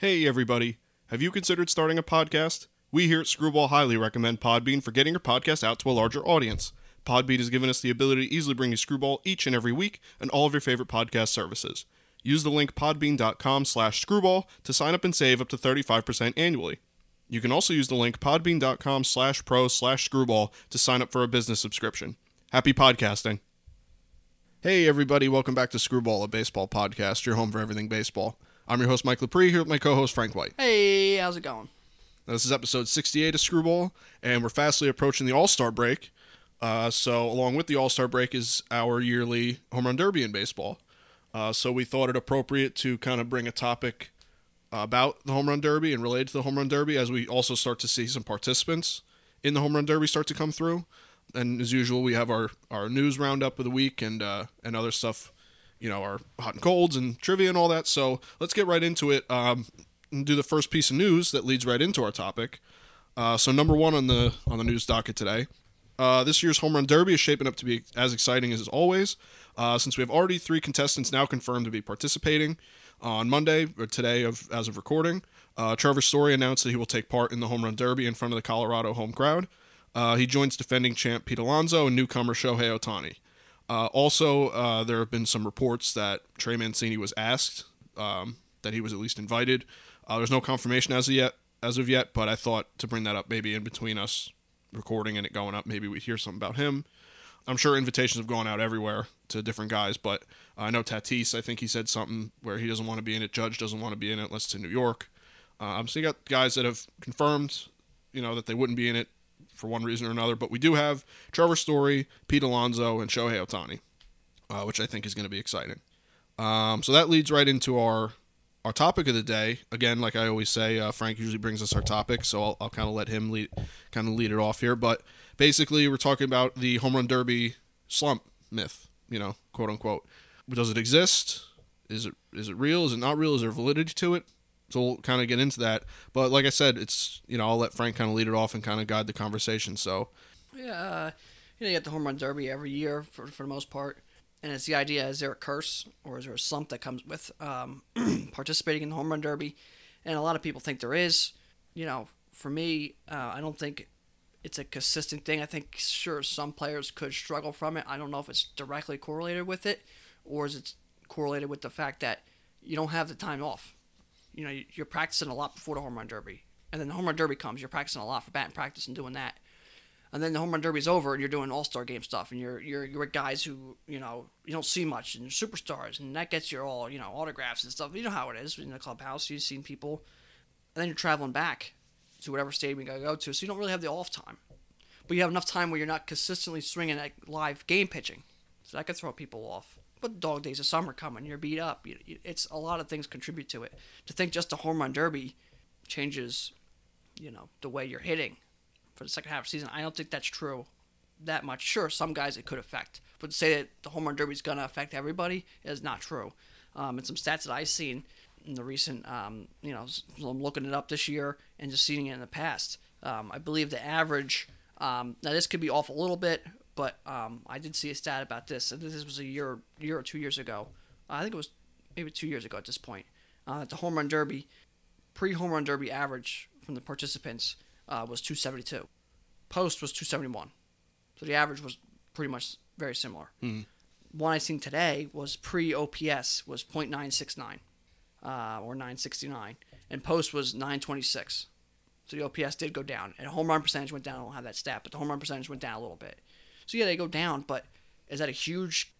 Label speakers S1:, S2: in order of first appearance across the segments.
S1: Hey, everybody. Have you considered starting a podcast? We here at Screwball highly recommend Podbean for getting your podcast out to a larger audience. Podbean has given us the ability to easily bring you Screwball each and every week and all of your favorite podcast services. Use the link podbean.com slash screwball to sign up and save up to 35% annually. You can also use the link podbean.com slash pro slash screwball to sign up for a business subscription. Happy podcasting. Hey, everybody. Welcome back to Screwball, a baseball podcast, your home for everything baseball. I'm your host, Mike Lepre, here with my co host, Frank White.
S2: Hey, how's it going?
S1: Now, this is episode 68 of Screwball, and we're fastly approaching the All Star break. Uh, so, along with the All Star break is our yearly Home Run Derby in baseball. Uh, so, we thought it appropriate to kind of bring a topic about the Home Run Derby and related to the Home Run Derby as we also start to see some participants in the Home Run Derby start to come through. And as usual, we have our, our news roundup of the week and uh, and other stuff, you know, our hot and colds and trivia and all that. So let's get right into it. Um, and do the first piece of news that leads right into our topic. Uh, so number one on the on the news docket today, uh, this year's home run derby is shaping up to be as exciting as always, uh, since we have already three contestants now confirmed to be participating. on Monday or today, of as of recording, uh, Trevor Story announced that he will take part in the home run derby in front of the Colorado home crowd. Uh, he joins defending champ Pete Alonso and newcomer Shohei Ohtani. Uh, also, uh, there have been some reports that Trey Mancini was asked um, that he was at least invited. Uh, there's no confirmation as of yet, as of yet, but I thought to bring that up maybe in between us recording and it going up, maybe we hear something about him. I'm sure invitations have gone out everywhere to different guys, but I know Tatis. I think he said something where he doesn't want to be in it. Judge doesn't want to be in it unless it's in New York. Um, so you got guys that have confirmed, you know, that they wouldn't be in it for one reason or another. But we do have Trevor Story, Pete Alonso, and Shohei Ohtani, uh, which I think is going to be exciting. Um, so that leads right into our our topic of the day. Again, like I always say, uh, Frank usually brings us our topic, so I'll, I'll kind of let him lead kind of lead it off here. But basically, we're talking about the home run derby slump myth. You know, quote unquote. Does it exist? Is it is it real? Is it not real? Is there validity to it? So we'll kind of get into that. But like I said, it's you know I'll let Frank kind of lead it off and kind of guide the conversation. So
S2: Yeah, uh, you know, you get the home run derby every year for, for the most part. And it's the idea is there a curse or is there a slump that comes with um, participating in the home run derby? And a lot of people think there is. You know, for me, uh, I don't think it's a consistent thing. I think, sure, some players could struggle from it. I don't know if it's directly correlated with it or is it correlated with the fact that you don't have the time off. You know, you're practicing a lot before the home run derby. And then the home run derby comes, you're practicing a lot for batting practice and doing that and then the home run derby's over and you're doing all star game stuff and you're you're you're guys who you know you don't see much and you're superstars and that gets your all you know autographs and stuff. You know how it is in the clubhouse. You've seen people, and then you're traveling back to whatever stadium you gotta go to, so you don't really have the off time, but you have enough time where you're not consistently swinging at live game pitching, so that can throw people off. But dog days of summer coming, you're beat up. You, it's a lot of things contribute to it. To think just a home run derby changes, you know, the way you're hitting for the second half of the season. I don't think that's true that much. Sure, some guys it could affect, but to say that the home run derby is going to affect everybody is not true. Um, and some stats that I've seen in the recent, um, you know, I'm looking it up this year and just seeing it in the past. Um, I believe the average, um, now this could be off a little bit, but um, I did see a stat about this. And this was a year, year or two years ago. I think it was maybe two years ago at this point. Uh, the home run derby, pre home run derby average from the participants uh, was 272. Post was 271. So the average was pretty much very similar.
S1: Mhm.
S2: One I seen today was pre OPS was .969 uh, or 969, and post was 926. So the OPS did go down, and home run percentage went down. I don't have that stat, but the home run percentage went down a little bit. So yeah, they go down, but is that a huge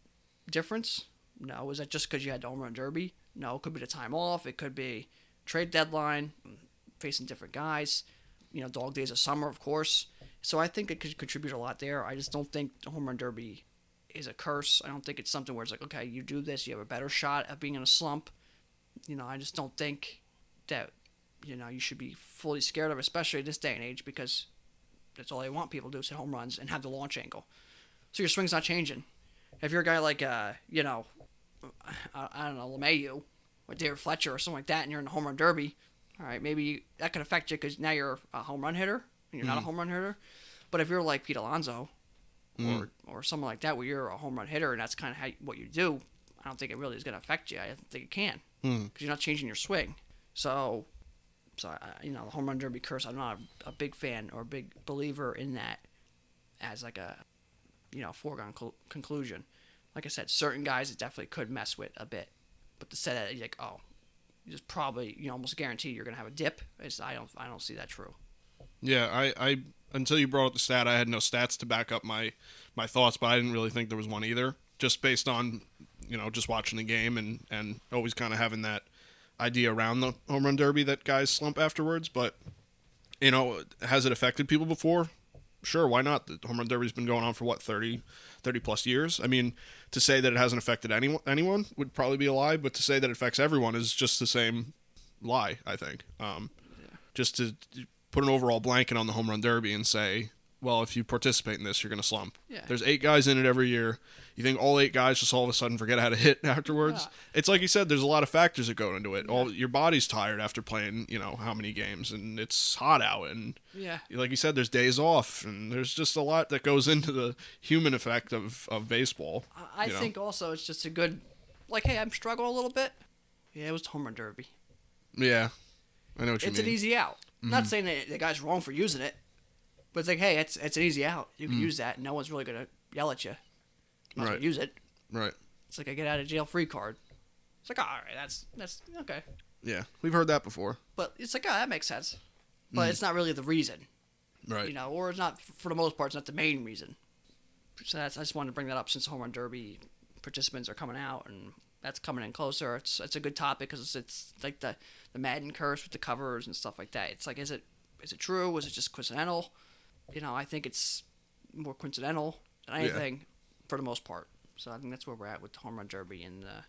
S2: difference? No. Is that just because you had the home run derby? No. It could be the time off. It could be trade deadline, mm, facing different guys. You know, dog days of summer, of course. So I think it could contribute a lot there. I just don't think the home run derby is a curse. I don't think it's something where it's like, okay, you do this, you have a better shot at being in a slump. You know, I just don't think that you know you should be fully scared of, especially this day and age, because that's all they want people to do is hit home runs and have the launch angle. So your swing's not changing. If you're a guy like, uh, you know, I, I don't know, LeMahieu or David Fletcher or something like that, and you're in the home run derby, all right, maybe that could affect you because now you're a home run hitter and you're not a home run hitter. But if you're like Pete Alonso or or someone like that, where you're a home run hitter and that's kind of how what you do, I don't think it really is going to affect you. I think it can because
S1: Hmm.
S2: you're not changing your swing. So, so I, you know, the home run derby curse. I'm not a, a big fan or a big believer in that as like a you know foregone cl- conclusion. Like I said, certain guys it definitely could mess with a bit, but to say that like, oh, you just probably you know, almost guarantee you're gonna have a dip. It's, I don't I don't see that true.
S1: Yeah, I, I until you brought up the stat, I had no stats to back up my my thoughts, but I didn't really think there was one either. Just based on you know just watching the game and and always kind of having that idea around the home run derby that guys slump afterwards. But you know, has it affected people before? Sure, why not? The home run derby's been going on for what 30, 30 plus years. I mean, to say that it hasn't affected anyone anyone would probably be a lie, but to say that it affects everyone is just the same lie. I think. Um, Just to put an overall blanket on the home run derby and say, well, if you participate in this, you're going to slump.
S2: Yeah.
S1: There's eight guys in it every year. You think all eight guys just all of a sudden forget how to hit afterwards?
S2: Yeah.
S1: It's like you said. There's a lot of factors that go into it. All your body's tired after playing, you know, how many games, and it's hot out, and
S2: Yeah.
S1: like you said, there's days off, and there's just a lot that goes into the human effect of, of baseball.
S2: I, I
S1: know?
S2: think also it's just a good, like, hey, I'm struggling a little bit. Yeah, it was home run derby.
S1: Yeah, I know what you
S2: It's
S1: mean.
S2: It's an easy out. I'm not mm-hmm. saying that the guy's wrong for using it, but it's like, hey, it's it's an easy out. You can mm. use that. No one's really gonna yell at you. Might well
S1: Right.
S2: use it.
S1: right.
S2: It's like a get out of jail free card. It's like, all right, that's that's okay.
S1: Yeah, we've heard that before.
S2: But it's like, oh, that makes sense. But mm. it's not really the reason,
S1: Right.
S2: you know, or it's not for the most part. It's not the main reason. So that's I just wanted to bring that up since home run derby participants are coming out and that's coming in closer. It's it's a good topic because it's, it's like the the Madden curse with the covers and stuff like that. It's like, is it is it true? Was it just coincidental? You know, I think it's more coincidental than
S1: Yeah.
S2: anything for the most part. So I think that's where we're at with the home run derby and uh,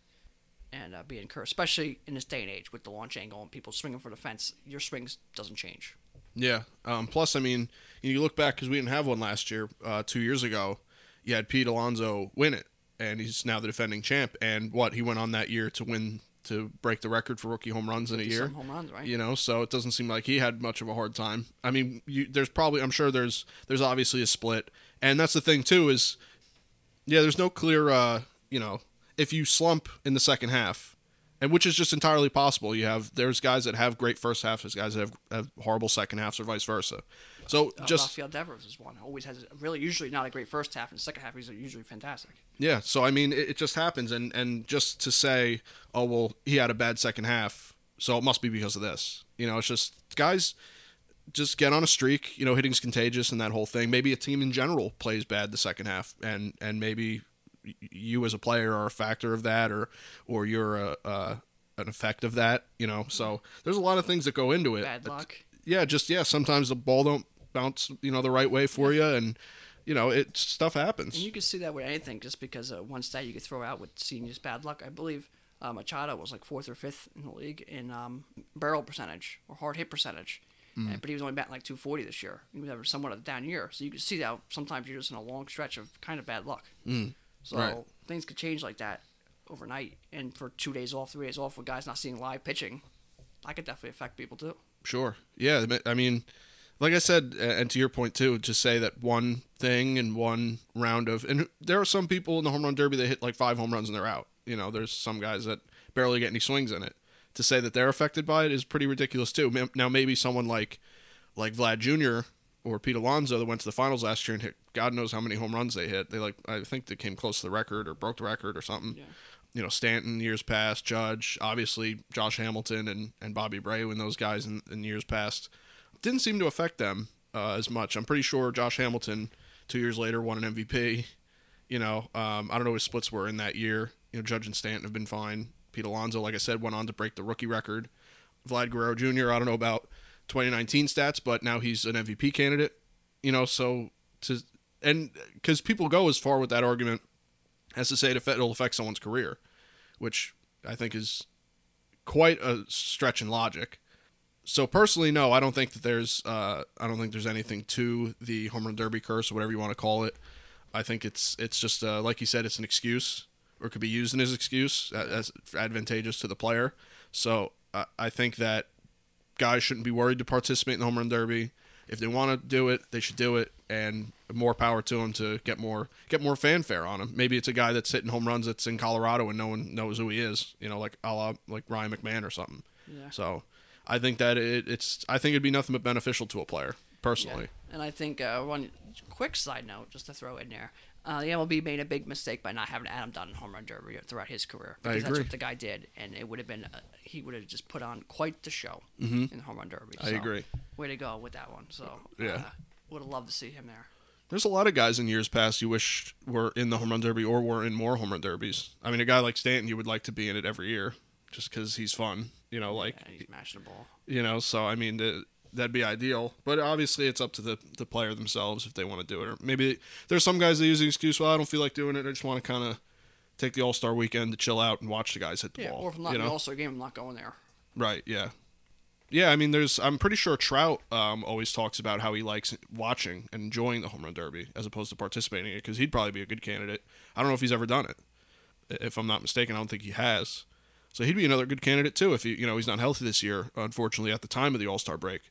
S2: and uh, being cursed, especially in this day and age with the launch angle and people swinging for the fence. Your swings doesn't change.
S1: Yeah. Um, plus, I mean, you look back because we didn't have one last year. Uh, two years ago, you had Pete Alonso win it, and he's now the defending champ. And what he went on that year to win to break the record for rookie home runs in a year.
S2: Home runs, right?
S1: You know, so it doesn't seem like he had much of a hard time. I mean, you, there's probably, I'm sure there's there's obviously a split, and that's the thing too is, yeah, there's no clear, uh, you know, if you slump in the second half, and which is just entirely possible. You have there's guys that have great first halves, there's guys that have, have horrible second halves, or vice versa. So
S2: Uh,
S1: just
S2: Rafael Devers is one. Always has really usually not a great first half, and second half he's usually fantastic.
S1: Yeah, so I mean, it, it just happens, and and just to say, oh well, he had a bad second half, so it must be because of this. You know, it's just guys just get on a streak. You know, hitting's contagious, and that whole thing. Maybe a team in general plays bad the second half, and and maybe you as a player are a factor of that, or or you're a, uh an effect of that. You know, so there's a lot of things that go into it.
S2: Bad luck.
S1: Yeah, just yeah. Sometimes the ball don't bounce, you know, the right way for you, and you know, it stuff happens.
S2: And you can see that with anything, just because uh, one stat you could throw out with seeing just bad luck. I believe uh, Machado was like fourth or fifth in the league in um, barrel percentage or hard hit percentage.
S1: Mm.
S2: And- but he was only batting like 240 this year. He was having somewhat of a down year. So you can see that sometimes you're just in a long stretch of kind of bad luck.
S1: Mm.
S2: So
S1: Right.
S2: things could change like that overnight. And for two days off, three days off, with guys not seeing live pitching, that could definitely affect people too.
S1: Sure. Yeah. I mean, like I said, and to your point too, just say that one thing and one round of, and there are some people in the home run derby that hit like five home runs and they're out. You know, there's some guys that barely get any swings in it. To say that they're affected by it is pretty ridiculous too. Now maybe someone like, like Vlad Jr. or Pete Alonso that went to the finals last year and hit God knows how many home runs they hit. They like I think they came close to the record or broke the record or something
S2: Yeah.
S1: you know Stanton years past, Judge, obviously Josh Hamilton and, and Bobby Abreu and those guys in, in years past didn't seem to affect them uh, as much. I'm pretty sure Josh Hamilton two years later won an MVP. You know, um, I don't know what his splits were in that year. You know, Judge and Stanton have been fine. Pete Alonso, like I said, went on to break the rookie record. Vlad Guerrero Jr. I don't know about 2019 stats, but now he's an MVP candidate. You know, so to and because people go as far with that argument as to say it it'll affect someone's career, which I think is quite a stretch in logic. So personally, no, I don't think that there's uh, I don't think there's anything to the home run derby curse or whatever you want to call it. I think it's it's just uh, like you said, it's an excuse or could be used in his excuse as advantageous to the player. So uh, I think that guys shouldn't be worried to participate in the home run derby. If they want to do it, they should do it, and more power to them to get more get more fanfare on him. Maybe it's a guy that's hitting home runs that's in Colorado and no one knows who he is. You know, like a la like Ryan McMahon or something.
S2: Yeah.
S1: So I think that it, it's I think it'd be nothing but beneficial to a player
S2: Yeah.
S1: personally.
S2: And I think uh, one quick side note, just to throw in there, uh, the MLB made a big mistake by not having Adam Dunn in home run derby throughout his career. Because that's what the guy did, and it would have been uh, he would have just put on quite the show in the home run derby.
S1: Mm-hmm. I
S2: So,
S1: agree.
S2: Way to go with that one. So
S1: Yeah.
S2: uh, would have loved to see him there.
S1: There's a lot of guys in years past you wish were in the home run derby or were in more home run derbies. I mean, a guy like Stanton, you would like to be in it every year, just because he's fun. You know, like
S2: and he's mashing the ball.
S1: you know. So I mean, th- that'd be ideal. But obviously, it's up to the the player themselves if they want to do it. Or maybe there's some guys that use the excuse, "Well, I don't feel like doing it. I just want to kind of take the All Star weekend to chill out and watch the guys hit the
S2: Yeah,
S1: ball."
S2: or if I'm not
S1: you
S2: in the? All Star game, I'm not going there.
S1: Right. Yeah. Yeah. I mean, there's. I'm pretty sure Trout um, always talks about how he likes watching and enjoying the home run derby as opposed to participating in it because he'd probably be a good candidate. I don't know if he's ever done it. If I'm not mistaken, I don't think he has. So he'd be another good candidate too if he, you know, he's not healthy this year. Unfortunately, at the time of the All Star break,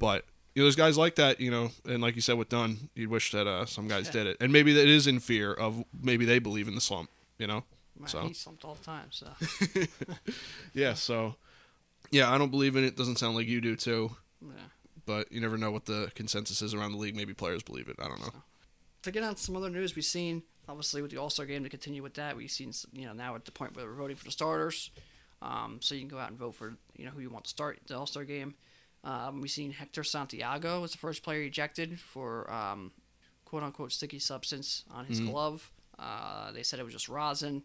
S1: but you know, there's guys like that, you know, and like you said with Dunn, you'd wish that uh, some guys did it, and maybe that is in fear of maybe they believe in the slump, you know.
S2: Man,
S1: So-
S2: He slumped all the time. So
S1: Yeah. So, yeah, I don't believe in it. Doesn't sound like you do too.
S2: yeah.
S1: but you never know what the consensus is around the league. Maybe players believe it. I don't know.
S2: to get on some other news, we've seen obviously with the All Star game to continue with that. We've seen you know now at the point where we're voting for the starters, um, so you can go out and vote for you know who you want to start the All Star game. Um, we've seen Hector Santiago was the first player ejected for um, quote unquote sticky substance on his glove. Uh, they said it was just rosin.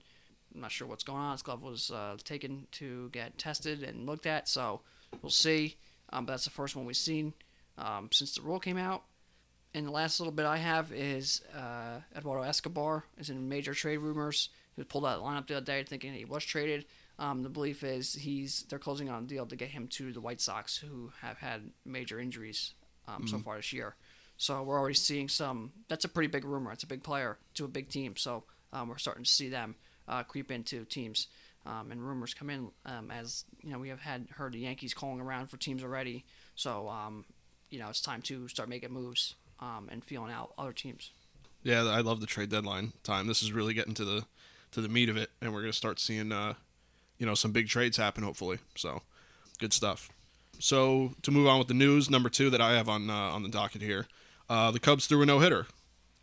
S2: I'm not sure what's going on. His glove was uh, taken to get tested and looked at, so we'll see. Um, but that's the first one we've seen um, since the rule came out. And the last little bit I have is uh, Eduardo Escobar is in major trade rumors. He was pulled out of the lineup the other day, thinking he was traded. Um, the belief is he's they're closing on a deal to get him to the White Sox, who have had major injuries um, so far this year. So we're already seeing some. That's a pretty big rumor. It's a big player to a big team. So um, we're starting to see them uh, creep into teams, um, and rumors come in um, as you know we have had heard the Yankees calling around for teams already. So um, you know it's time to start making moves um, and feeling out other teams.
S1: Yeah, I love the trade deadline time. This is really getting to the to the meat of it, and we're gonna start seeing uh, you know some big trades happen. Hopefully, so good stuff. So to move on with the news, number two that I have on uh, on the docket here, uh, the Cubs threw a no hitter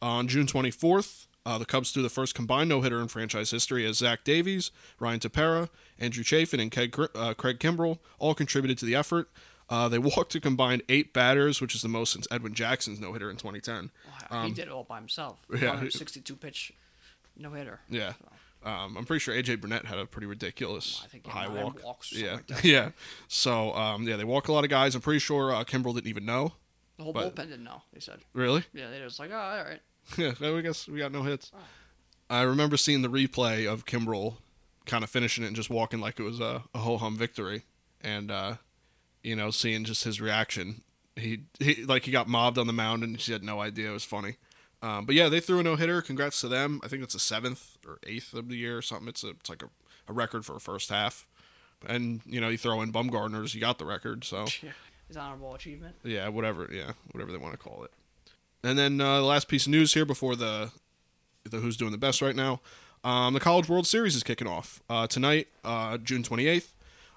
S1: on June 24th. Uh, the Cubs threw the first combined no hitter in franchise history as Zach Davies, Ryan Tepera, Andrew Chafin, and Craig, uh, Craig Kimbrel all contributed to the effort. Uh, they walked a combined eight batters, which is the most since Edwin Jackson's no hitter in 2010.
S2: Wow, he did it all by himself.
S1: Um, yeah.
S2: 162 pitch, no hitter.
S1: Yeah. Um, I'm pretty sure AJ Burnett had a pretty ridiculous
S2: I think
S1: high walk.
S2: walks or
S1: yeah,
S2: like
S1: yeah. So um, yeah, they walk a lot of guys. I'm pretty sure uh, Kimbrel didn't even know.
S2: The whole
S1: But-
S2: bullpen didn't know. They said,
S1: Really?
S2: yeah, they was like, oh, all right.
S1: Yeah. Well, I guess we got no hits. I remember seeing the replay of Kimbrel kind of finishing it and just walking like it was a, a ho hum victory, and uh, you know, seeing just his reaction. He, he like he got mobbed on the mound and he had no idea. It was funny. Um, but yeah, they threw a no hitter. Congrats to them. I think it's the seventh or eighth of the year or something. It's a, it's like a, a record for a first half. And you know, you throw in Bumgarner's, you got the record. So
S2: Yeah. His honorable achievement.
S1: yeah, whatever. Yeah, whatever they want to call it. And then uh, the last piece of news here before the the who's doing the best right now. Um, the College World Series is kicking off uh, tonight, uh, June 28th.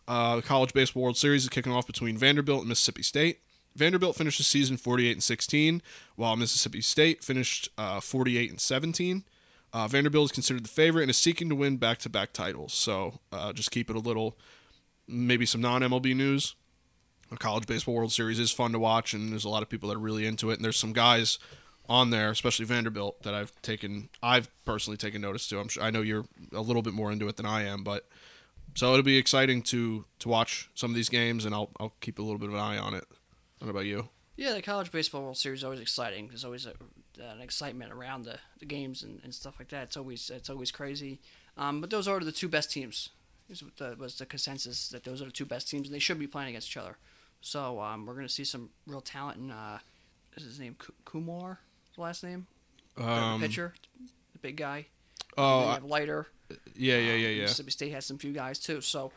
S1: Uh, the College Baseball World Series is kicking off between Vanderbilt and Mississippi State. Vanderbilt finished the season 48 and 16, while Mississippi State finished uh, 48 and 17. Uh, Vanderbilt is considered the favorite and is seeking to win back-to-back titles. So uh, just keep it a little, maybe some non-MLB news. The College Baseball World Series is fun to watch, and there's a lot of people that are really into it. And there's some guys on there, especially Vanderbilt, that I've taken, I've personally taken notice to. I'm sure I know you're a little bit more into it than I am, but so it'll be exciting to to watch some of these games, and I'll I'll keep a little bit of an eye on it. What about you?
S2: Yeah, the College Baseball World Series is always exciting. There's always a, an excitement around the, the games and, and stuff like that. It's always it's always crazy. Um, but those are the two best teams. The, was the consensus that those are the two best teams, and they should be playing against each other. So um, we're going to see some real talent in uh, is his name Ku- Kumar? His last name? The
S1: Um,
S2: pitcher, the big guy.
S1: oh,
S2: Then you
S1: I-
S2: have Leiter.
S1: yeah, yeah,
S2: Um,
S1: yeah, yeah.
S2: Mississippi State has some few guys too. So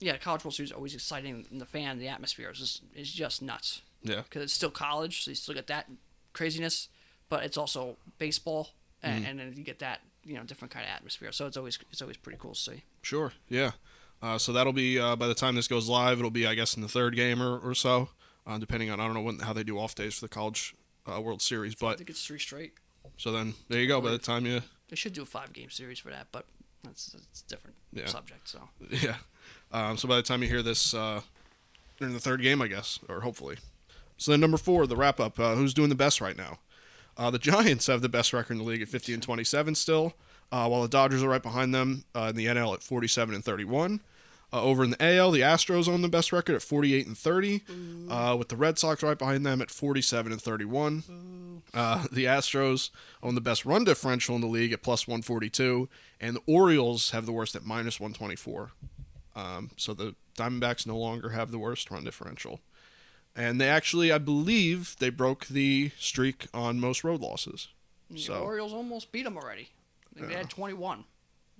S2: yeah, College World Series is always exciting. And the fan, the atmosphere is just, is just nuts
S1: Yeah,
S2: because it's still college, so you still get that craziness, but it's also baseball, and,
S1: Mm-hmm.
S2: and then you get that you know different kind of atmosphere. So it's always it's always pretty cool to see.
S1: sure. Yeah. Uh, so that'll be uh, by the time this goes live, it'll be I guess in the third game or, or so, uh, depending on I don't know when, how they do off days for the college uh, World Series. But I
S2: think it's three straight.
S1: so then there you go. By the time you
S2: They should do a five game series for that, but that's that's a different
S1: Yeah.
S2: subject. So
S1: yeah, um, so by the time you hear this, uh, in the third game, I guess, or hopefully. So then number four, the wrap up. Uh, who's doing the best right now? Uh, the Giants have the best record in the league at 50 and 27 still, uh, while the Dodgers are right behind them uh, in the NL at 47 and 31. Uh, over in the AL, the Astros own the best record at 48 and 30, uh, with the Red Sox right behind them at 47 and 31. Uh, the Astros own the best run differential in the league at plus 142, and the Orioles have the worst at minus 124. Um, so the Diamondbacks no longer have the worst run differential. And they actually, I believe, they broke the streak on most road losses.
S2: the
S1: So-
S2: Orioles almost beat them already. They
S1: Yeah.
S2: had 21.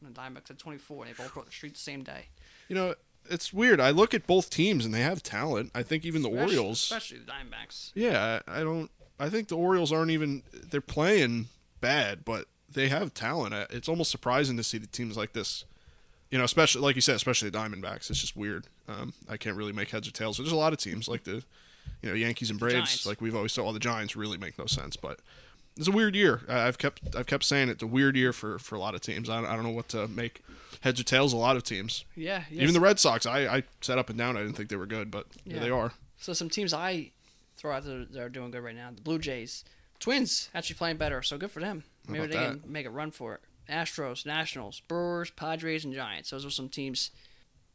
S2: And the Diamondbacks had 24, and they both broke the streak the same day.
S1: You know, it's weird. I look at both teams and they have talent. I think even the
S2: Especially-
S1: Orioles.
S2: especially the Diamondbacks.
S1: Yeah, I I don't. I think the Orioles aren't even. They're playing bad, but they have talent. It's almost surprising to see the teams like this. You know, especially like you said, especially the Diamondbacks. It's just weird. Um, I can't really make heads or tails. There's a lot of teams like the, you know, Yankees and Braves. Like we've always said, all the Giants really make no sense. But it's a weird year. I've kept I've kept saying it. It's a weird year for for a lot of teams. I don't, I don't know what to make heads or tails. A lot of teams.
S2: Yeah, yes.
S1: Even the Red Sox. I I said up and down. I didn't think they were good, but yeah.
S2: Yeah.
S1: they are.
S2: So some teams I throw out that are doing good right now. The Blue Jays, Twins actually playing better, so good for them. Maybe they
S1: that?
S2: can make a run for it. Astros, Nationals, Brewers, Padres, and Giants. Those are some teams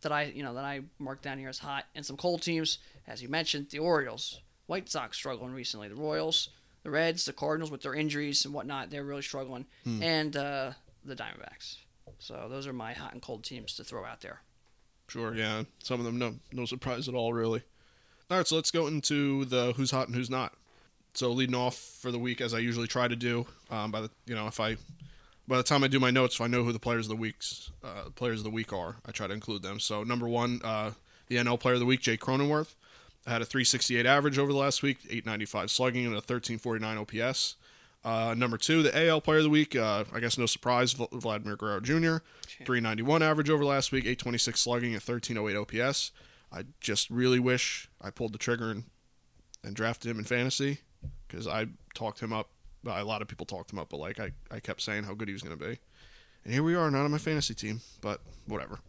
S2: that I you know that I marked down here as hot. And some cold teams, as you mentioned, the Orioles, White Sox struggling recently. The Royals, the Reds, the Cardinals with their injuries and whatnot, they're really struggling.
S1: Hmm.
S2: And uh, the Diamondbacks. So those are my hot and cold teams to throw out there.
S1: Sure, yeah. Some of them no no surprise at all, really. All right, so let's go into the who's hot and who's not. So leading off for the week, as I usually try to do, um, by the you know if I by the time I do my notes, if I know who the players of the weeks uh, players of the week are, I try to include them. So number one, uh, the NL Player of the Week, Jay Cronenworth, had a 368 average over the last week, 895 slugging, and a 1349 OPS. Uh, number two, the AL Player of the Week, uh, I guess no surprise, Vladimir Guerrero Jr., 391 average over last week, 826 slugging, and 1308 OPS. I just really wish I pulled the trigger and, and drafted him in fantasy because I talked him up. A lot of people talked him up, but like I, I kept saying how good he was going to be. And here we are, not on my fantasy team, but whatever.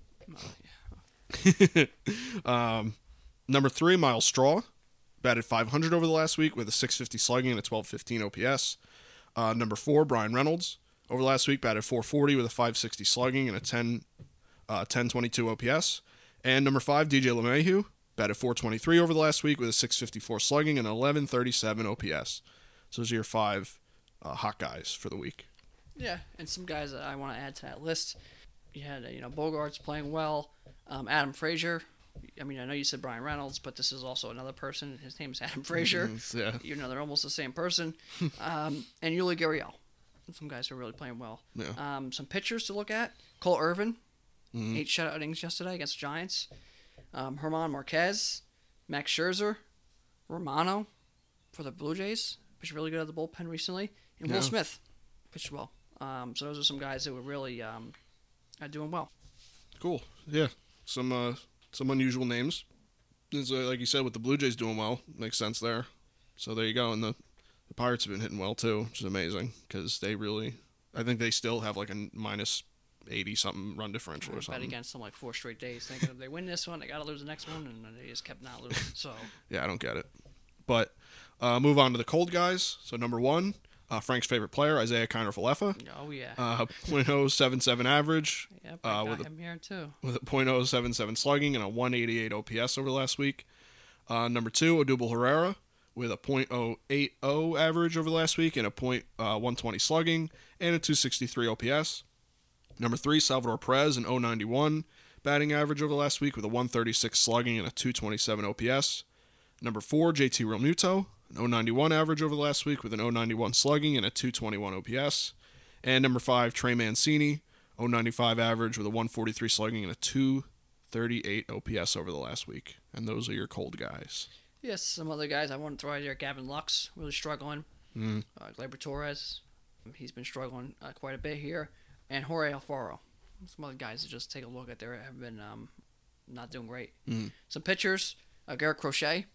S1: um, number three, Myles Straw, batted 500 over the last week with a 650 slugging and a 1215 OPS. Uh, number four, Bryan Reynolds, over the last week batted 440 with a 560 slugging and a 10, uh, 1022 OPS. And number five, DJ LeMahieu, batted 423 over the last week with a 654 slugging and an 1137 OPS. So those are your five uh, hot guys for the week.
S2: Yeah, and some guys that I want to add to that list. You had uh, you know Bogaerts playing well, um, Adam Frazier. I mean, I know you said Bryan Reynolds, but this is also another person. His name is Adam Frazier.
S1: Yeah.
S2: You know, they're almost the same person. um, and Yuli Gurriel. Some guys who are really playing well.
S1: Yeah.
S2: Um, some pitchers to look at: Cole Irvin,
S1: Mhm.
S2: eight shutout innings yesterday against the Giants. Um, German Marquez, Max Scherzer, Romano for the Blue Jays, pitched really good at the bullpen recently, and
S1: Yeah.
S2: Will Smith pitched well. Um, so those are some guys that were really um, doing well.
S1: Cool. Yeah. Some uh, some unusual names. It's, uh, like you said, with the Blue Jays doing well, makes sense there. So there you go. And the, the Pirates have been hitting well too, which is amazing because they really, I think they still have like a minus eighty something run differential
S2: I
S1: or
S2: bet
S1: something.
S2: against them like four straight days, thinking if they win this one, they got to lose the next one, and they just kept not losing. So
S1: Yeah, I don't get it. But uh, move on to the cold guys. So number one, uh, Frank's favorite player, Isiah Kiner Falefa,
S2: oh yeah,
S1: uh, .077 average
S2: yep,
S1: uh,
S2: I
S1: with
S2: got
S1: a-
S2: here too.
S1: with a .077 slugging and a 188 OPS over the last week. Uh, number two, Odubel Herrera with a .080 average over the last week and a uh, .120 slugging and a 263 OPS. Number three, Salvador Perez, an 091 batting average over the last week with a 136 slugging and a 227 OPS. Number four, JT Realmuto, an 091 average over the last week with an 091 slugging and a 221 OPS. And number five, Trey Mancini, 095 average with a 143 slugging and a 238 OPS over the last week. And those are your cold guys.
S2: Yes, some other guys I want to throw out here. Gavin Lux really struggling.
S1: Mm.
S2: Uh, Gleyber Torres, he's been struggling uh, quite a bit here, and Jorge Alfaro. Some other guys to just take a look at there have been um, not doing great.
S1: Mhm.
S2: Some pitchers, uh, Garrett Crochet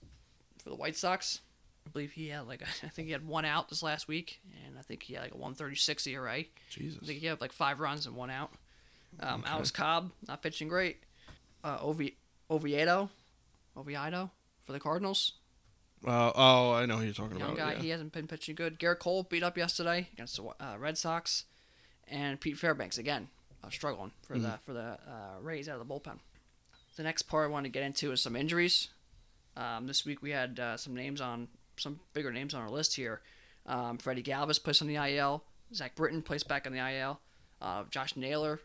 S2: for the White Sox. I believe he had like I think he had one out this last week, and I think he had like a 136 ERA.
S1: Jesus.
S2: I think he had like five runs and one out. Um,
S1: Okay.
S2: Alex Cobb not pitching great. Uh, Ovi- Oviedo, Oviedo for the Cardinals.
S1: Uh, oh, I know who you're talking
S2: Young
S1: about.
S2: guy,
S1: yeah.
S2: he hasn't been pitching good. Gerrit Cole beat up yesterday against the uh, Red Sox, and Pete Fairbanks again uh, struggling for
S1: Mm-hmm.
S2: the for the uh, Rays out of the bullpen. The next part I want to get into is some injuries. Um, this week we had uh, some names on some bigger names on our list here. Um, Freddy Galvis placed on the IL. Zach Britton placed back on the IL. Uh, Josh Naylor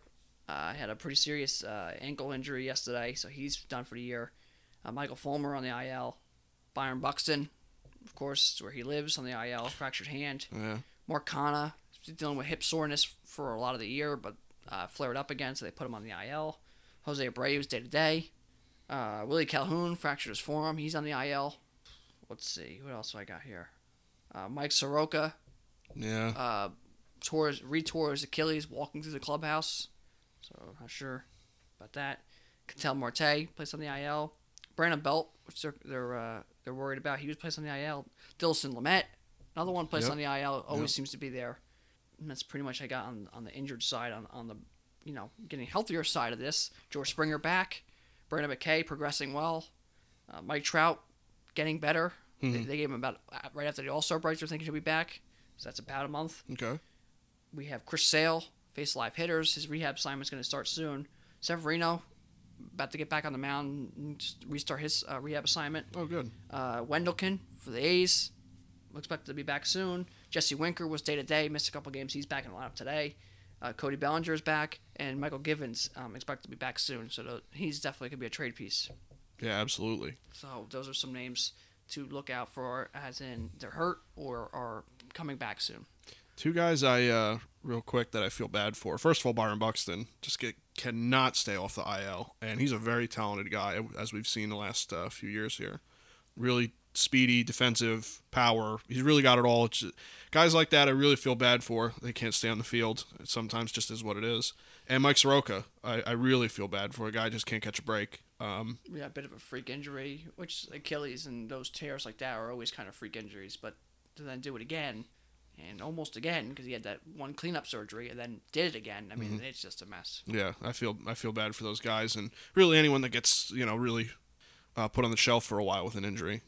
S2: uh, had a pretty serious uh, ankle injury yesterday, so he's done for the year. Uh, Michael Fulmer on the IL. Byron Buxton, of course, where he lives on the IL, fractured hand.
S1: yeah.
S2: Mark Canha dealing with hip soreness for a lot of the year, but uh, flared up again, so they put him on the IL. Jose Abreu was day to day. Uh, Willie Calhoun fractured his forearm. He's on the IL. Let's see, what else do I got here? Uh, Mike Soroka
S1: Yeah.
S2: uh, tore his, retore his Achilles walking through the clubhouse. So not sure about that. Ketel Marte placed on the IL. Brandon Belt, which they're they're uh, they're worried about, he was placed on the IL. Dilson Lamet, another one placed
S1: Yep.
S2: on the IL, always
S1: Yep.
S2: seems to be there. And that's pretty much I got on on the injured side. On on the you know getting healthier side of this, George Springer back, Brendan McKay progressing well, uh, Mike Trout getting better. They,
S1: Mhm.
S2: they gave him about uh, right after the All Star break. They're thinking he'll be back. So that's about a month.
S1: Okay.
S2: We have Chris Sale, face live hitters. His rehab assignment's going to start soon. Severino, about to get back on the mound and restart his uh, rehab assignment.
S1: Oh, good.
S2: Uh, Wendelken for the A's, expected to be back soon. Jesse Winker was day to day, missed a couple games. He's back in the lineup today. Uh, Cody Bellinger is back, and Mychal Givens um, expected to be back soon. So tho- he's definitely going to be a trade piece.
S1: Yeah, absolutely.
S2: So those are some names to look out for, as in they're hurt or are coming back soon.
S1: Two guys I uh real quick that I feel bad for. First of all, Byron Buxton just get cannot stay off the IL, and he's a very talented guy as we've seen the last uh, few years here. Really speedy, defensive power. He's really got it all. It's just- guys like that, I really feel bad for. They can't stay on the field. It sometimes just is what it is. And Mike Soroka, I, I really feel bad for. A guy just can't catch a break. Um,
S2: Yeah, a bit of a freak injury, which Achilles and those tears like that are always kind of freak injuries. But to then do it again, and almost again because he had that one cleanup surgery and then did it again. I mean, it's just a mess.
S1: Yeah, I feel I feel bad for those guys, and really anyone that gets you know really uh, put on the shelf for a while with an injury.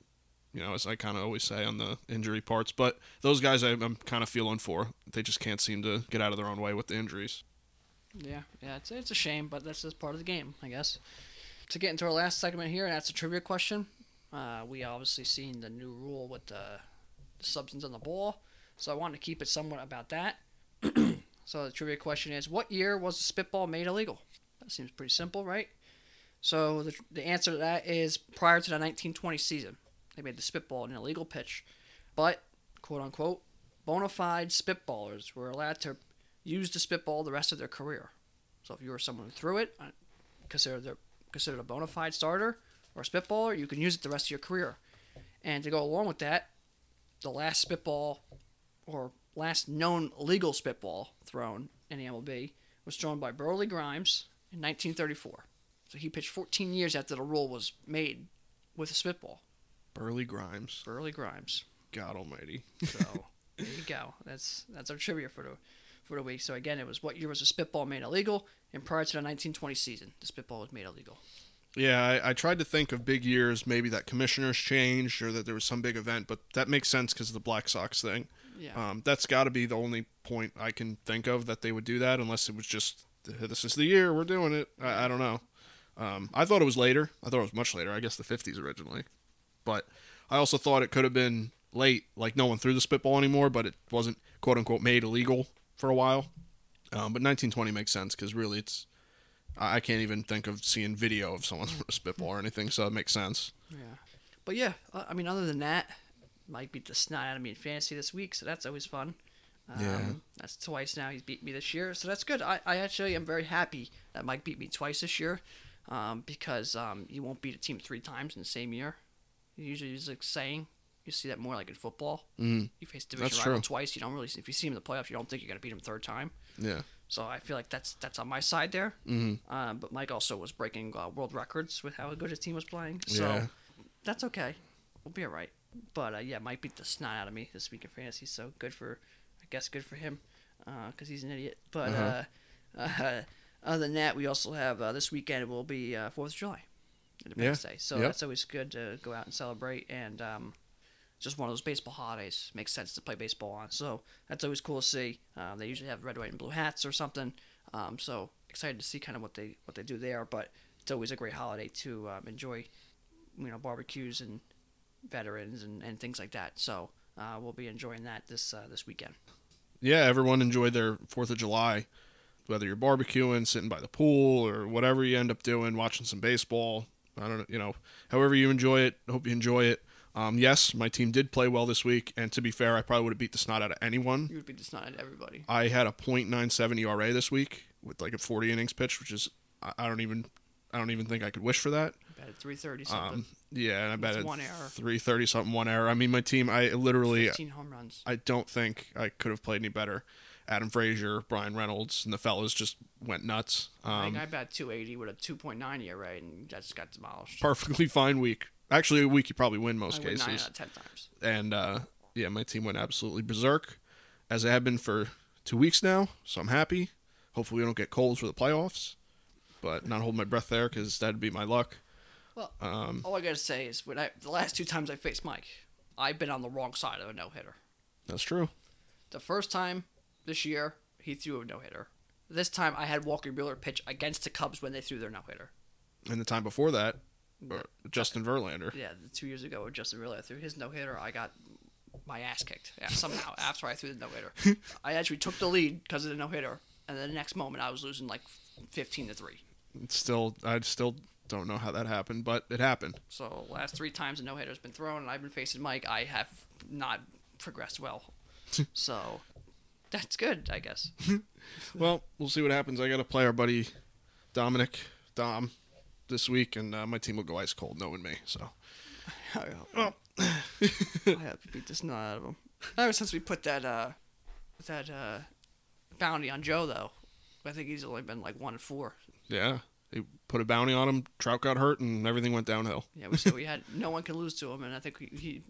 S1: You know, as I kind of always say on the injury parts, but those guys I, I'm kind of feeling for. They just can't seem to get out of their own way with the injuries.
S2: Yeah, yeah, it's it's a shame, but that's just part of the game, I guess. To get into our last segment here, and that's a trivia question. Uh, we obviously seen the new rule with the, the substance on the ball, so I wanted to keep it somewhat about that. so the trivia question is: What year was the spitball made illegal? That seems pretty simple, right? So the the answer to that is prior to the 1920 season, they made the spitball an illegal pitch, but quote unquote bona fide spitballers were allowed to use the spitball the rest of their career. So if you were someone who threw it, considered their, considered a bona fide starter or a spitballer, you can use it the rest of your career. And to go along with that, the last spitball or last known legal spitball thrown in the MLB was thrown by Burleigh Grimes in 1934. So he pitched 14 years after the rule was made with a spitball.
S1: Burleigh Grimes,
S2: Burleigh Grimes.
S1: God Almighty.
S2: So there you go. That's that's our trivia for the for the week. So again, it was what year was the spitball made illegal? And prior to the 1920 season, the spitball was made illegal.
S1: Yeah, I, I tried to think of big years, maybe that commissioners changed or that there was some big event, but that makes sense because of the Black Sox thing.
S2: Yeah.
S1: Um, that's got to be the only point I can think of that they would do that, unless it was just this is the year we're doing it. I, I don't know. Um, I thought it was later. I thought it was much later. I guess the 50s originally, but I also thought it could have been late, like no one threw the spitball anymore, but it wasn't quote unquote made illegal for a while. Um, but 1920 makes sense because really it's I can't even think of seeing video of someone a spitball or anything, so it makes sense.
S2: yeah. But yeah, uh, I mean, other than that, Mike beat the snot out of me in fantasy this week, so that's always fun. Um,
S1: Yeah.
S2: That's twice now he's beat me this year, so that's good. I, I actually am very happy that Mike beat me twice this year, um, because um, you won't beat a team three times in the same year. Usually, it's like saying you see that more like in football.
S1: Mm,
S2: You face division
S1: That's
S2: rival
S1: true.
S2: twice. You don't really. If you see him in the playoffs, you don't think you're gonna beat him third time.
S1: yeah,
S2: So I feel like that's that's on my side there. Mm-hmm. Uh, but Mike also was breaking uh, world records with how good his team was playing. So
S1: Yeah.
S2: that's okay. We'll be all right. But uh, yeah, Mike beat the snot out of me this week in fantasy. So good for, I guess, good for him, because he's an idiot. But uh uh, other than that, we also have uh, this weekend will be uh, Fourth of July, Independence Day. So
S1: Yep.
S2: that's always good to go out and celebrate. And um, just one of those baseball holidays. Makes sense to play baseball on. So that's always cool to see. Um, they usually have red, white, and blue hats or something. Um, so excited to see kind of what they what they do there. But it's always a great holiday to um, enjoy, you know, barbecues and veterans and, and things like that. So uh, we'll be enjoying that this uh, this weekend.
S1: yeah, everyone enjoyed their Fourth of July, whether you're barbecuing, sitting by the pool, or whatever you end up doing, watching some baseball. I don't know, you know, however you enjoy it. Hope you enjoy it. Um, yes, my team did play well this week, and to be fair, I probably would have beat the snot out of anyone.
S2: You would be just not at everybody.
S1: I had a .97 ERA this week with like a 40 innings pitch, which is I, I don't even I don't even think I could wish for that.
S2: About at three thirty something.
S1: Um, yeah, and I bet it's
S2: one error.
S1: 330 something, one error. I mean, my team, I literally,
S2: Fifteen home runs.
S1: I don't think I could have played any better. Adam Frazier, Bryan Reynolds, and the fellas just went nuts.
S2: I
S1: Um,
S2: think I bat 280 with a 2.9 ERA, and that just got demolished.
S1: perfectly fine week. Actually, a week you probably win most
S2: I win nine
S1: cases.
S2: out of ten times.
S1: And uh, yeah, my team went absolutely berserk, as they have been for two weeks now. So I'm happy. Hopefully, we don't get cold for the playoffs, but not holding my breath there because that'd be my luck.
S2: Well,
S1: Um,
S2: all I gotta say is when I the last two times I faced Mike, I've been on the wrong side of a no hitter.
S1: that's true.
S2: The first time this year, he threw a no hitter. This time, I had Walker Buehler pitch against the Cubs when they threw their no hitter.
S1: And the time before that, Justin Verlander.
S2: Yeah, two years ago, when Justin Verlander threw his no hitter, I got my ass kicked. Yeah, somehow after I threw the no hitter, I actually took the lead because of the no hitter, and then the next moment I was losing like fifteen to three.
S1: It's still, I still don't know how that happened, but it happened.
S2: So last three times a no hitter's been thrown, and I've been facing Mike. I have not progressed well. so that's good, I guess.
S1: Well, we'll see what happens. I got to play our buddy Dominic Dom this week, and uh, my team will go ice cold knowing me. So
S2: I hope. I have to beat this nut out of him. Ever since we put that uh, that uh, bounty on Joe, though, I think he's only been like one and four.
S1: yeah, they put a bounty on him. Trout got hurt, and everything went downhill.
S2: Yeah, we said we had no one can lose to him, and I think he, he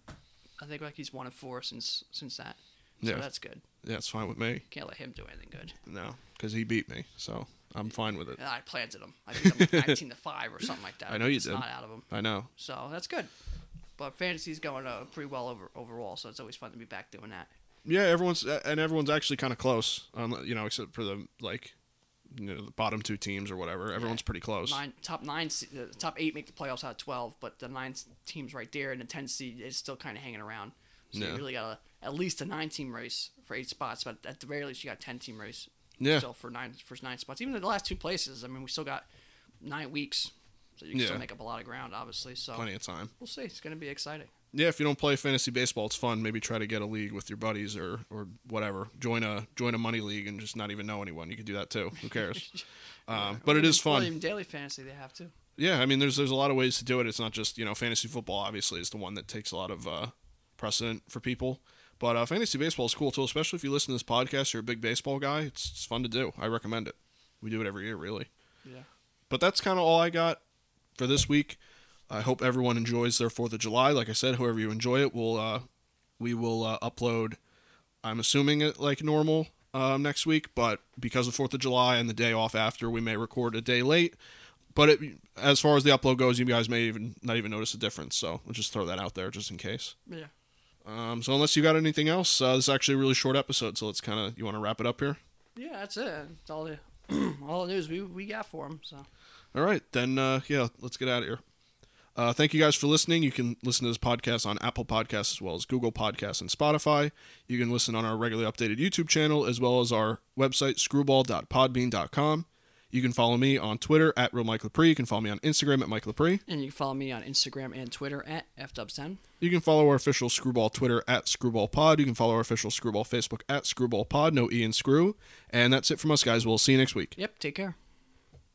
S2: I think like he's one and four since since that. So
S1: Yeah.
S2: that's good.
S1: Yeah, it's fine with me.
S2: Can't let him do anything good.
S1: No, because he beat me, so I'm fine with it.
S2: And I planted him. I beat him like 19 to five or something like that.
S1: I know you
S2: It's
S1: did.
S2: Not out of him.
S1: I know.
S2: So that's good. But fantasy's going uh, pretty well over overall, so it's always fun to be back doing that.
S1: Yeah, everyone's and everyone's actually kind of close. Um, you know, except for the like, you know, the bottom two teams or whatever. Everyone's pretty close.
S2: Nine top nine, the top eight make the playoffs out of twelve, but the nine teams right there and the ten seed is still kind of hanging around. So
S1: Yeah.
S2: you really got a, at least a nine team race for eight spots, but at the very least you got a ten team race
S1: Yeah,
S2: still for nine for nine spots. Even the last two places, I mean, we still got nine weeks, so you can
S1: Yeah.
S2: still make up a lot of ground, obviously. So
S1: plenty of time.
S2: we'll see. It's going to be exciting.
S1: Yeah, if you don't play fantasy baseball, it's fun. Maybe try to get a league with your buddies or or whatever. Join a join a money league and just not even know anyone. You could do that too. Who cares? um, but it is fun.
S2: even daily fantasy, they have to.
S1: Yeah, I mean, there's there's a lot of ways to do it. It's not just you know fantasy football. Obviously, is the one that takes a lot of uh, precedent for people. But uh, fantasy baseball is cool too, especially if you listen to this podcast. You're a big baseball guy. It's, it's fun to do. I recommend it. We do it every year, really.
S2: Yeah.
S1: But that's kind of all I got for this week. I hope everyone enjoys their Fourth of July. Like I said, whoever you enjoy it, we'll uh, we will uh, upload. I'm assuming it like normal um, next week, but because of Fourth of July and the day off after, we may record a day late. But it, as far as the upload goes, you guys may even not even notice a difference. So we'll just throw that out there just in case.
S2: Yeah.
S1: Um, so unless you got anything else, uh, this is actually a really short episode. So let's kind of you want to wrap it up here.
S2: Yeah, that's it. That's all the all the news we, we got for them. So
S1: All right, then, uh, yeah, let's get out of here. Uh, thank you guys for listening. You can listen to this podcast on Apple Podcasts as well as Google Podcasts and Spotify. You can listen on our regularly updated YouTube channel as well as our website, screwball.podbean.com. You can follow me on Twitter at Real Mike Lepre. You can follow me on Instagram at Mike Lepre.
S2: and you can follow me on Instagram and Twitter at fdubs10.
S1: You can follow our official Screwball Twitter at ScrewballPod. You can follow our official Screwball Facebook at ScrewballPod. No E in Screw. And that's it from us, guys. We'll see you next week.
S2: Yep. Take care.